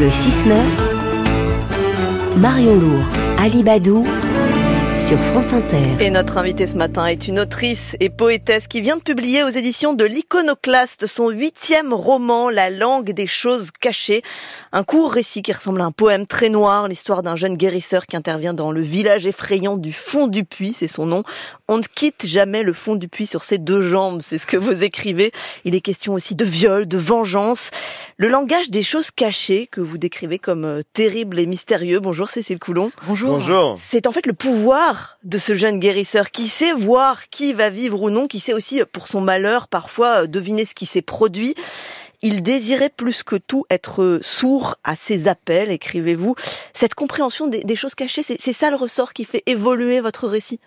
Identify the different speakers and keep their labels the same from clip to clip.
Speaker 1: Le 6-9, Marion Lourd, Ali Badou, sur France Inter.
Speaker 2: Et notre invitée ce matin est une autrice et poétesse qui vient de publier aux éditions de l'Iconoclaste son huitième roman, La langue des choses cachées. Un court récit qui ressemble à un poème très noir, l'histoire d'un jeune guérisseur qui intervient dans le village effrayant du fond du puits, c'est son nom. On ne quitte jamais le fond du puits sur ses deux jambes, c'est ce que vous écrivez. Il est question aussi de viol, de vengeance. Le langage des choses cachées que vous décrivez comme euh, terrible et mystérieux. Bonjour Cécile Coulon.
Speaker 3: Bonjour. Bonjour.
Speaker 2: C'est en fait le pouvoir de ce jeune guérisseur qui sait voir qui va vivre ou non, qui sait aussi pour son malheur parfois deviner ce qui s'est produit. Il désirait plus que tout être sourd à ses appels, écrivez-vous. Cette compréhension des, choses cachées, c'est ça le ressort qui fait évoluer votre récit?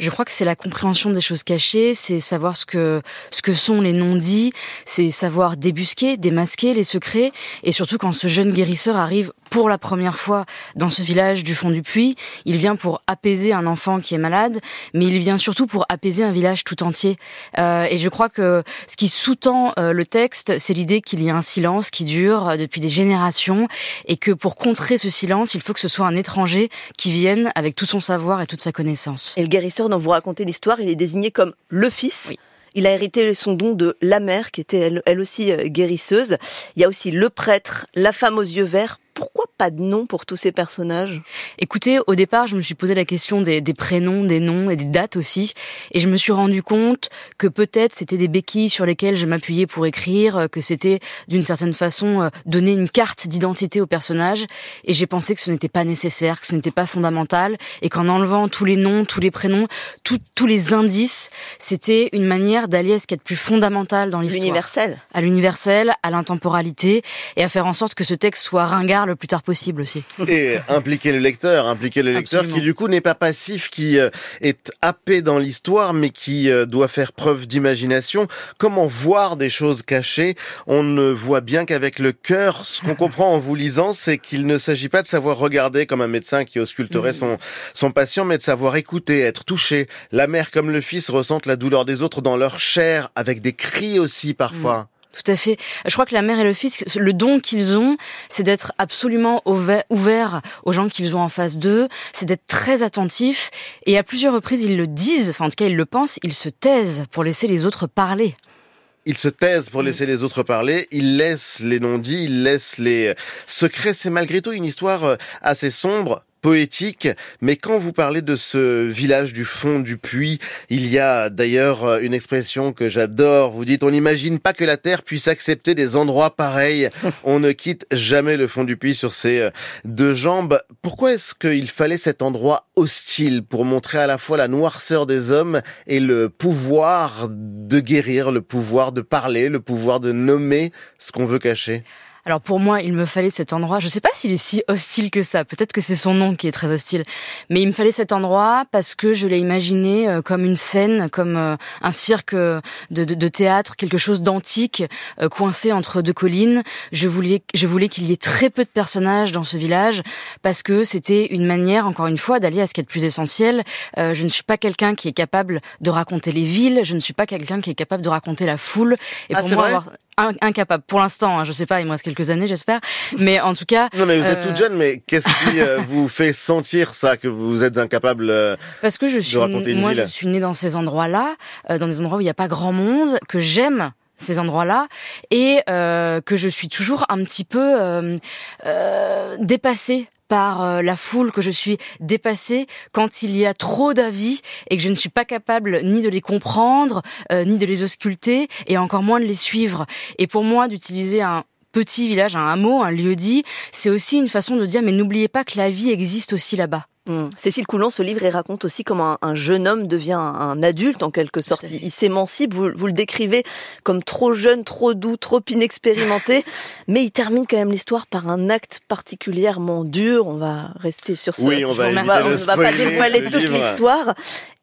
Speaker 3: Je crois que c'est la compréhension des choses cachées, c'est savoir ce que, ce que sont les non-dits, c'est savoir débusquer, démasquer les secrets, et surtout quand ce jeune guérisseur arrive pour la première fois dans ce village du fond du puits. Il vient pour apaiser un enfant qui est malade, mais il vient surtout pour apaiser un village tout entier. Euh, et je crois que ce qui sous-tend euh, le texte, c'est l'idée qu'il y a un silence qui dure euh, depuis des générations et que pour contrer ce silence, il faut que ce soit un étranger qui vienne avec tout son savoir et toute sa connaissance.
Speaker 2: Et le guérisseur dont vous racontez l'histoire, il est désigné comme le fils. Il a hérité son don de la mère, qui était elle aussi guérisseuse. Il y a aussi le prêtre, la femme aux yeux verts, pourquoi pas de nom pour tous ces personnages?
Speaker 3: Écoutez, au départ, je me suis posé la question des, prénoms, des noms et des dates aussi, et je me suis rendu compte que peut-être c'était des béquilles sur lesquelles je m'appuyais pour écrire, euh, que c'était d'une certaine façon euh, donner une carte d'identité au personnage, et j'ai pensé que ce n'était pas nécessaire, que ce n'était pas fondamental, et qu'en enlevant tous les noms, tous les prénoms, tous les indices, c'était une manière d'aller à ce qui est plus fondamental dans l'histoire.
Speaker 2: L'universel.
Speaker 3: À l'universel, à l'intemporalité, et à faire en sorte que ce texte soit ringard le plus tard possible aussi.
Speaker 4: Et impliquer le lecteur, impliquer le lecteur qui du coup n'est pas passif, qui euh, est happé dans l'histoire, mais qui euh, doit faire preuve d'imagination. Comment voir des choses cachées? On ne voit bien qu'avec le cœur. Ce qu'on comprend en vous lisant, c'est qu'il ne s'agit pas de savoir regarder comme un médecin qui ausculterait mm. son, son patient, mais de savoir écouter, être touché. La mère comme le fils ressentent la douleur des autres dans leur chair, avec des cris aussi parfois.
Speaker 3: Tout à fait. Je crois que la mère et le fils, le don qu'ils ont, c'est d'être absolument ouverts aux gens qu'ils ont en face d'eux, c'est d'être très attentifs. Et à plusieurs reprises, ils le disent, enfin en tout cas ils le pensent, ils se taisent pour laisser les autres parler.
Speaker 4: Ils se taisent pour mm. laisser les autres parler, ils laissent les non-dits, ils laissent les secrets. C'est malgré tout une histoire euh, assez sombre, poétique, mais quand vous parlez de ce village du fond du puits, il y a d'ailleurs euh, une expression que j'adore. Vous dites, on n'imagine pas que la Terre puisse accepter des endroits pareils. On ne quitte jamais le fond du puits sur ses euh, deux jambes. Pourquoi est-ce qu'il fallait cet endroit hostile pour montrer à la fois la noirceur des hommes et le pouvoir de guérir, le pouvoir de parler, le pouvoir de nommer ce qu'on veut cacher?
Speaker 3: Alors pour moi, il me fallait cet endroit. Je ne sais pas s'il est si hostile que ça. Peut-être que c'est son nom qui est très hostile. Mais il me fallait cet endroit parce que je l'ai imaginé euh, comme une scène, comme euh, un cirque de, de, théâtre, quelque chose d'antique, euh, coincé entre deux collines. Je voulais, je voulais qu'il y ait très peu de personnages dans ce village parce que c'était une manière, encore une fois, d'aller à ce qui est le plus essentiel. je ne suis pas quelqu'un qui est capable de raconter les villes. Je ne suis pas quelqu'un qui est capable de raconter la foule.
Speaker 4: Et ah, pour moi, avoir
Speaker 3: incapable pour l'instant. Hein, je sais pas, il me reste quelques années, j'espère. Mais en tout cas.
Speaker 4: Non, mais vous êtes toute jeune. Mais qu'est-ce qui euh, vous fait sentir ça que vous êtes incapable euh,
Speaker 3: Parce que je suis, moi, je suis née dans ces endroits-là, euh, dans des endroits où il n'y a pas grand monde, que j'aime ces endroits-là et que je suis toujours un petit peu euh, dépassée par euh, la foule, que je suis dépassée quand il y a trop d'avis et que je ne suis pas capable ni de les comprendre, euh, ni de les ausculter, et encore moins de les suivre. Et pour moi, d'utiliser un petit village, un hameau, un lieu-dit, c'est aussi une façon de dire, mais n'oubliez pas que la vie existe aussi là-bas.
Speaker 2: Mmh. Cécile Coulon, ce livre, il raconte aussi comment un, jeune homme devient un, adulte en quelque sorte. Il, s'émancipe, vous, vous, le décrivez comme trop jeune, trop doux, trop inexpérimenté, mais il termine quand même l'histoire par un acte particulièrement dur. On va rester sur ce...
Speaker 4: Oui, on va,
Speaker 2: on
Speaker 4: va,
Speaker 2: va pas dévoiler toute l'histoire.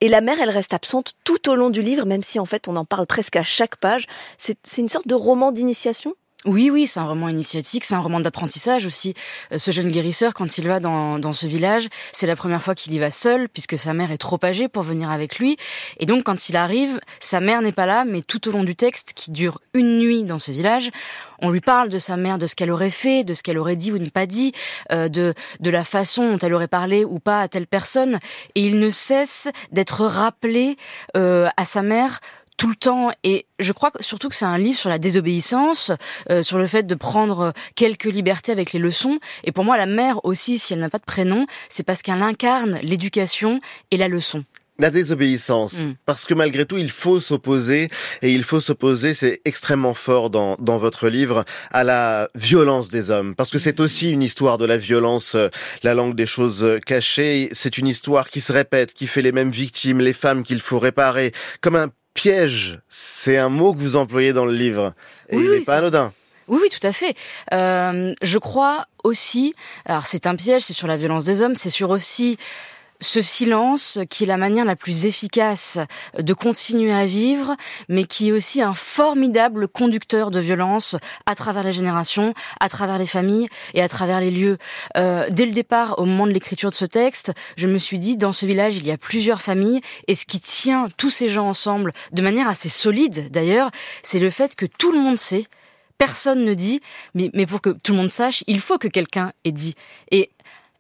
Speaker 2: Et la mère, elle reste absente tout au long du livre, même si en fait on en parle presque à chaque page. C'est une sorte de roman d'initiation?
Speaker 3: Oui, oui, c'est un roman initiatique, c'est un roman d'apprentissage aussi. Euh, ce jeune guérisseur, quand il va dans, dans ce village, c'est la première fois qu'il y va seul, puisque sa mère est trop âgée pour venir avec lui. Et donc, quand il arrive, sa mère n'est pas là, mais tout au long du texte, qui dure une nuit dans ce village, on lui parle de sa mère, de ce qu'elle aurait fait, de ce qu'elle aurait dit ou ne pas dit, euh, de, de la façon dont elle aurait parlé ou pas à telle personne. Et il ne cesse d'être rappelé euh, à sa mère tout le temps. Et je crois surtout que c'est un livre sur la désobéissance, euh, sur le fait de prendre quelques libertés avec les leçons. Et pour moi, la mère aussi, si elle n'a pas de prénom, c'est parce qu'elle incarne l'éducation et la leçon.
Speaker 4: La désobéissance, mm. parce que malgré tout, il faut s'opposer, et il faut s'opposer, c'est extrêmement fort dans, dans votre livre, à la violence des hommes, parce que c'est aussi une histoire de la violence, euh, la langue des choses cachées, c'est une histoire qui se répète, qui fait les mêmes victimes, les femmes qu'il faut réparer, comme un piège, c'est un mot que vous employez dans le livre. Et il n'est pas anodin.
Speaker 3: Oui, oui, tout à fait. Euh, je crois aussi, alors c'est un piège, c'est sur la violence des hommes, c'est sur aussi ce silence qui est la manière la plus efficace de continuer à vivre, mais qui est aussi un formidable conducteur de violence à travers les générations, à travers les familles et à travers les lieux. Euh, dès le départ, au moment de l'écriture de ce texte, je me suis dit, dans ce village, il y a plusieurs familles, et ce qui tient tous ces gens ensemble, de manière assez solide d'ailleurs, c'est le fait que tout le monde sait personne ne dit, mais, mais pour que tout le monde sache, il faut que quelqu'un ait dit. Et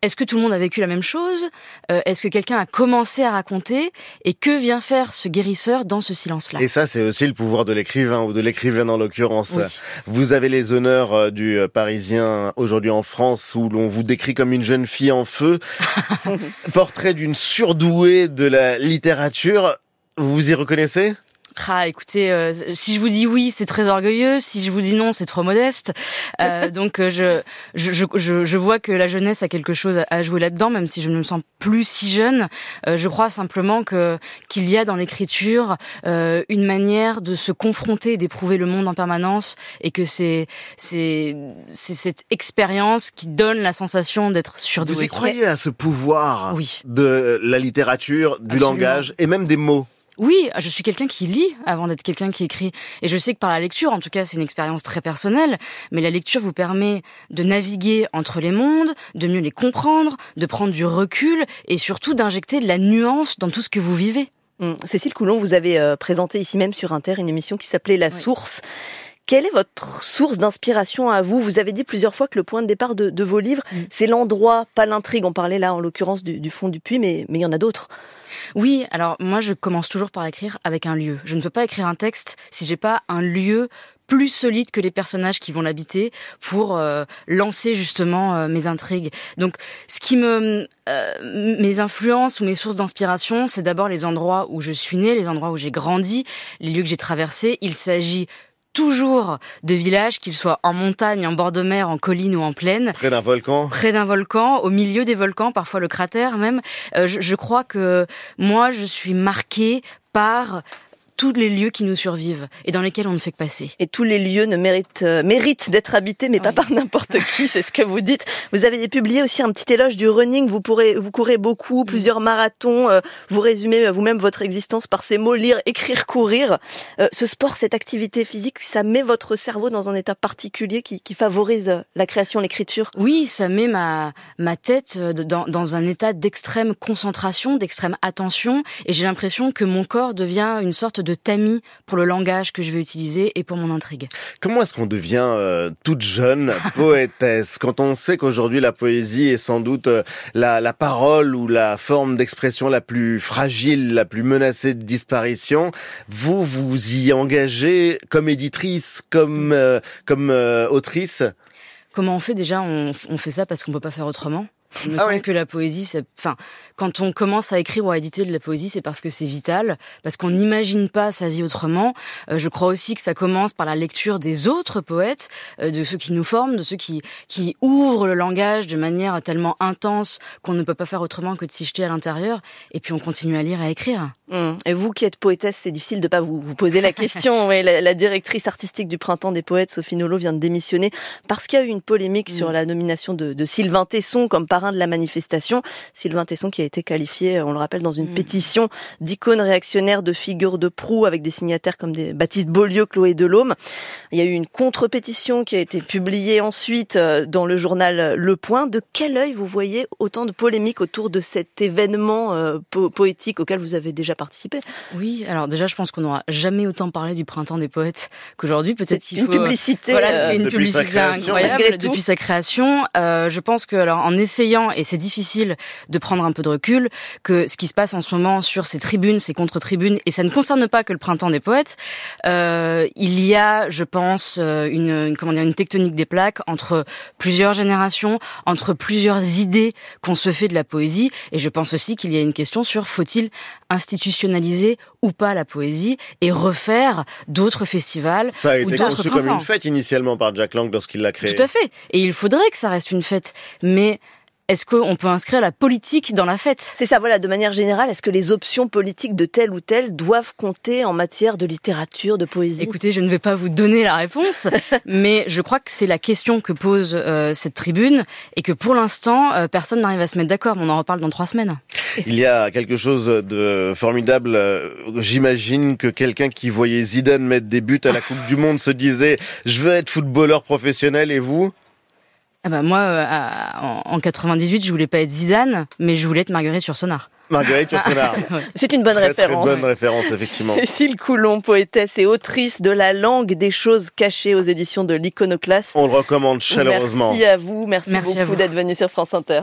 Speaker 3: est-ce que tout le monde a vécu la même chose? Euh, Est-ce que quelqu'un a commencé à raconter? Et que vient faire ce guérisseur dans ce silence-là?
Speaker 4: Et ça, c'est aussi le pouvoir de l'écrivain, ou de l'écrivaine en l'occurrence. Vous avez les honneurs euh, du euh, Parisien aujourd'hui en France, où l'on vous décrit comme une jeune fille en feu. Portrait d'une surdouée de la littérature. Vous vous y reconnaissez?
Speaker 3: Ah, écoutez, euh, si je vous dis oui, c'est très orgueilleux. Si je vous dis non, c'est trop modeste. Euh, donc, euh, je, je, je, je, vois que la jeunesse a quelque chose à jouer là-dedans, même si je ne me sens plus si jeune. je crois simplement que qu'il y a dans l'écriture une manière de se confronter, d'éprouver le monde en permanence, et que c'est c'est c'est cette expérience qui donne la sensation d'être surdoué.
Speaker 4: Vous y croyez à ce pouvoir oui. de la littérature, du langage et même des mots?
Speaker 3: Oui, je suis quelqu'un qui lit avant d'être quelqu'un qui écrit. Et je sais que par la lecture, en tout cas, c'est une expérience très personnelle, mais la lecture vous permet de naviguer entre les mondes, de mieux les comprendre, de prendre du recul et surtout d'injecter de la nuance dans tout ce que vous vivez.
Speaker 2: Hum, Cécile Coulon, vous avez euh, présenté ici même sur Inter une émission qui s'appelait La Source. Quelle est votre source d'inspiration à vous? Vous avez dit plusieurs fois que le point de départ de, vos livres, hum. c'est l'endroit, pas l'intrigue. On parlait là en l'occurrence du, fond du puits, mais il y en a d'autres.
Speaker 3: Oui, alors moi je commence toujours par écrire avec un lieu. Je ne peux pas écrire un texte si j'ai pas un lieu plus solide que les personnages qui vont l'habiter pour euh, lancer justement euh, mes intrigues. Donc ce qui me euh, mes influences ou mes sources d'inspiration, c'est d'abord les endroits où je suis née, les endroits où j'ai grandi, les lieux que j'ai traversés. Il s'agit toujours de villages, qu'ils soient en montagne, en bord de mer, en colline ou en plaine.
Speaker 4: Près d'un volcan.
Speaker 3: Près d'un volcan, au milieu des volcans, parfois le cratère même. Euh, je, je, crois que moi, je suis marquée par tous les lieux qui nous survivent et dans lesquels on ne fait que passer.
Speaker 2: Et tous les lieux ne méritent, euh, méritent d'être habités, mais pas par n'importe qui, c'est ce que vous dites. Vous avez publié aussi un petit éloge du running, vous, pourrez, vous courez beaucoup, mm. plusieurs marathons, euh, vous résumez euh, vous-même votre existence par ces mots, lire, écrire, courir. ce sport, cette activité physique, ça met votre cerveau dans un état particulier qui, qui favorise la création, l'écriture?
Speaker 3: Oui, ça met ma, ma tête dans, dans un état d'extrême concentration, d'extrême attention, et j'ai l'impression que mon corps devient une sorte de tamis pour le langage que je vais utiliser et pour mon intrigue.
Speaker 4: Comment est-ce qu'on devient euh, toute jeune poétesse quand on sait qu'aujourd'hui la poésie est sans doute euh, la, la parole ou la forme d'expression la plus fragile, la plus menacée de disparition? Vous, vous y engagez comme éditrice, comme, euh, comme autrice?
Speaker 3: Comment on fait déjà? On, on fait ça parce qu'on peut pas faire autrement il me
Speaker 4: ah
Speaker 3: semble que la poésie, c'est, enfin, quand on commence à écrire ou à éditer de la poésie, c'est parce que c'est vital, parce qu'on n'imagine pas sa vie autrement. Euh, je crois aussi que ça commence par la lecture des autres poètes, euh, de ceux qui nous forment, de ceux qui qui ouvrent le langage de manière tellement intense qu'on ne peut pas faire autrement que de s'y jeter à l'intérieur. Et puis on continue à lire et à écrire.
Speaker 2: Hum. Et vous qui êtes poétesse, c'est difficile de pas vous, vous poser la question. ouais, la, la, directrice artistique du Printemps des Poètes, Sophie Nolot, vient de démissionner parce qu'il y a eu une polémique sur la nomination de, de, Sylvain Tesson comme parrain de la manifestation. Sylvain Tesson qui a été qualifié, on le rappelle, dans une pétition d'icône réactionnaire, de figure de proue avec des signataires comme des Baptiste Beaulieu, Chloé Delhomme. Il y a eu une contre-pétition qui a été publiée ensuite euh, dans le journal Le Point. De quel œil vous voyez autant de polémiques autour de cet événement euh, po poétique auquel vous avez déjà participé
Speaker 3: Oui, alors déjà, je pense qu'on n'aura jamais autant parlé du printemps des poètes qu'aujourd'hui. Peut-être qu'il
Speaker 2: faut. Une publicité.
Speaker 3: Voilà, c'est une publicité incroyable depuis sa création. Euh, je pense que, alors, en essayant, et c'est difficile de prendre un peu de recul, que ce qui se passe en ce moment sur ces tribunes, ces contre-tribunes, et ça ne concerne pas que le printemps des poètes, euh, il y a, je pense, euh, une, une, comment dire, une tectonique des plaques entre plusieurs générations, entre plusieurs idées qu'on se fait de la poésie, et je pense aussi qu'il y a une question sur faut-il institutionnaliser ou pas la poésie et refaire d'autres festivals.
Speaker 4: Ça a été conçu comme une fête initialement par Jack Lang lorsqu'il l'a créé.
Speaker 3: Tout à fait. Et il faudrait que ça reste une fête. Mais est-ce qu'on peut inscrire la politique dans la fête?
Speaker 2: C'est ça, voilà, de manière générale, est-ce que les options politiques de tel ou tel doivent compter en matière de littérature, de poésie?
Speaker 3: Écoutez, je ne vais pas vous donner la réponse, mais je crois que c'est la question que pose euh, cette tribune et que pour l'instant, euh, personne n'arrive à se mettre d'accord. On en reparle dans trois semaines.
Speaker 4: Il y a quelque chose de formidable. J'imagine que quelqu'un qui voyait Zidane mettre des buts à la Coupe du Monde se disait « je veux être footballeur professionnel » et vous?
Speaker 3: Ah bah moi, euh, en, en 98, je voulais pas être Zidane, mais je voulais être Marguerite Yourcenar.
Speaker 4: Marguerite Yourcenar.
Speaker 2: C'est une bonne
Speaker 4: très,
Speaker 2: référence.
Speaker 4: Très bonne référence, effectivement.
Speaker 2: Cécile Coulon, poétesse et autrice de La langue des choses cachées aux éditions de l'Iconoclaste.
Speaker 4: On le recommande chaleureusement.
Speaker 2: Merci à vous, merci,
Speaker 3: Merci
Speaker 2: beaucoup d'être venu sur France Inter.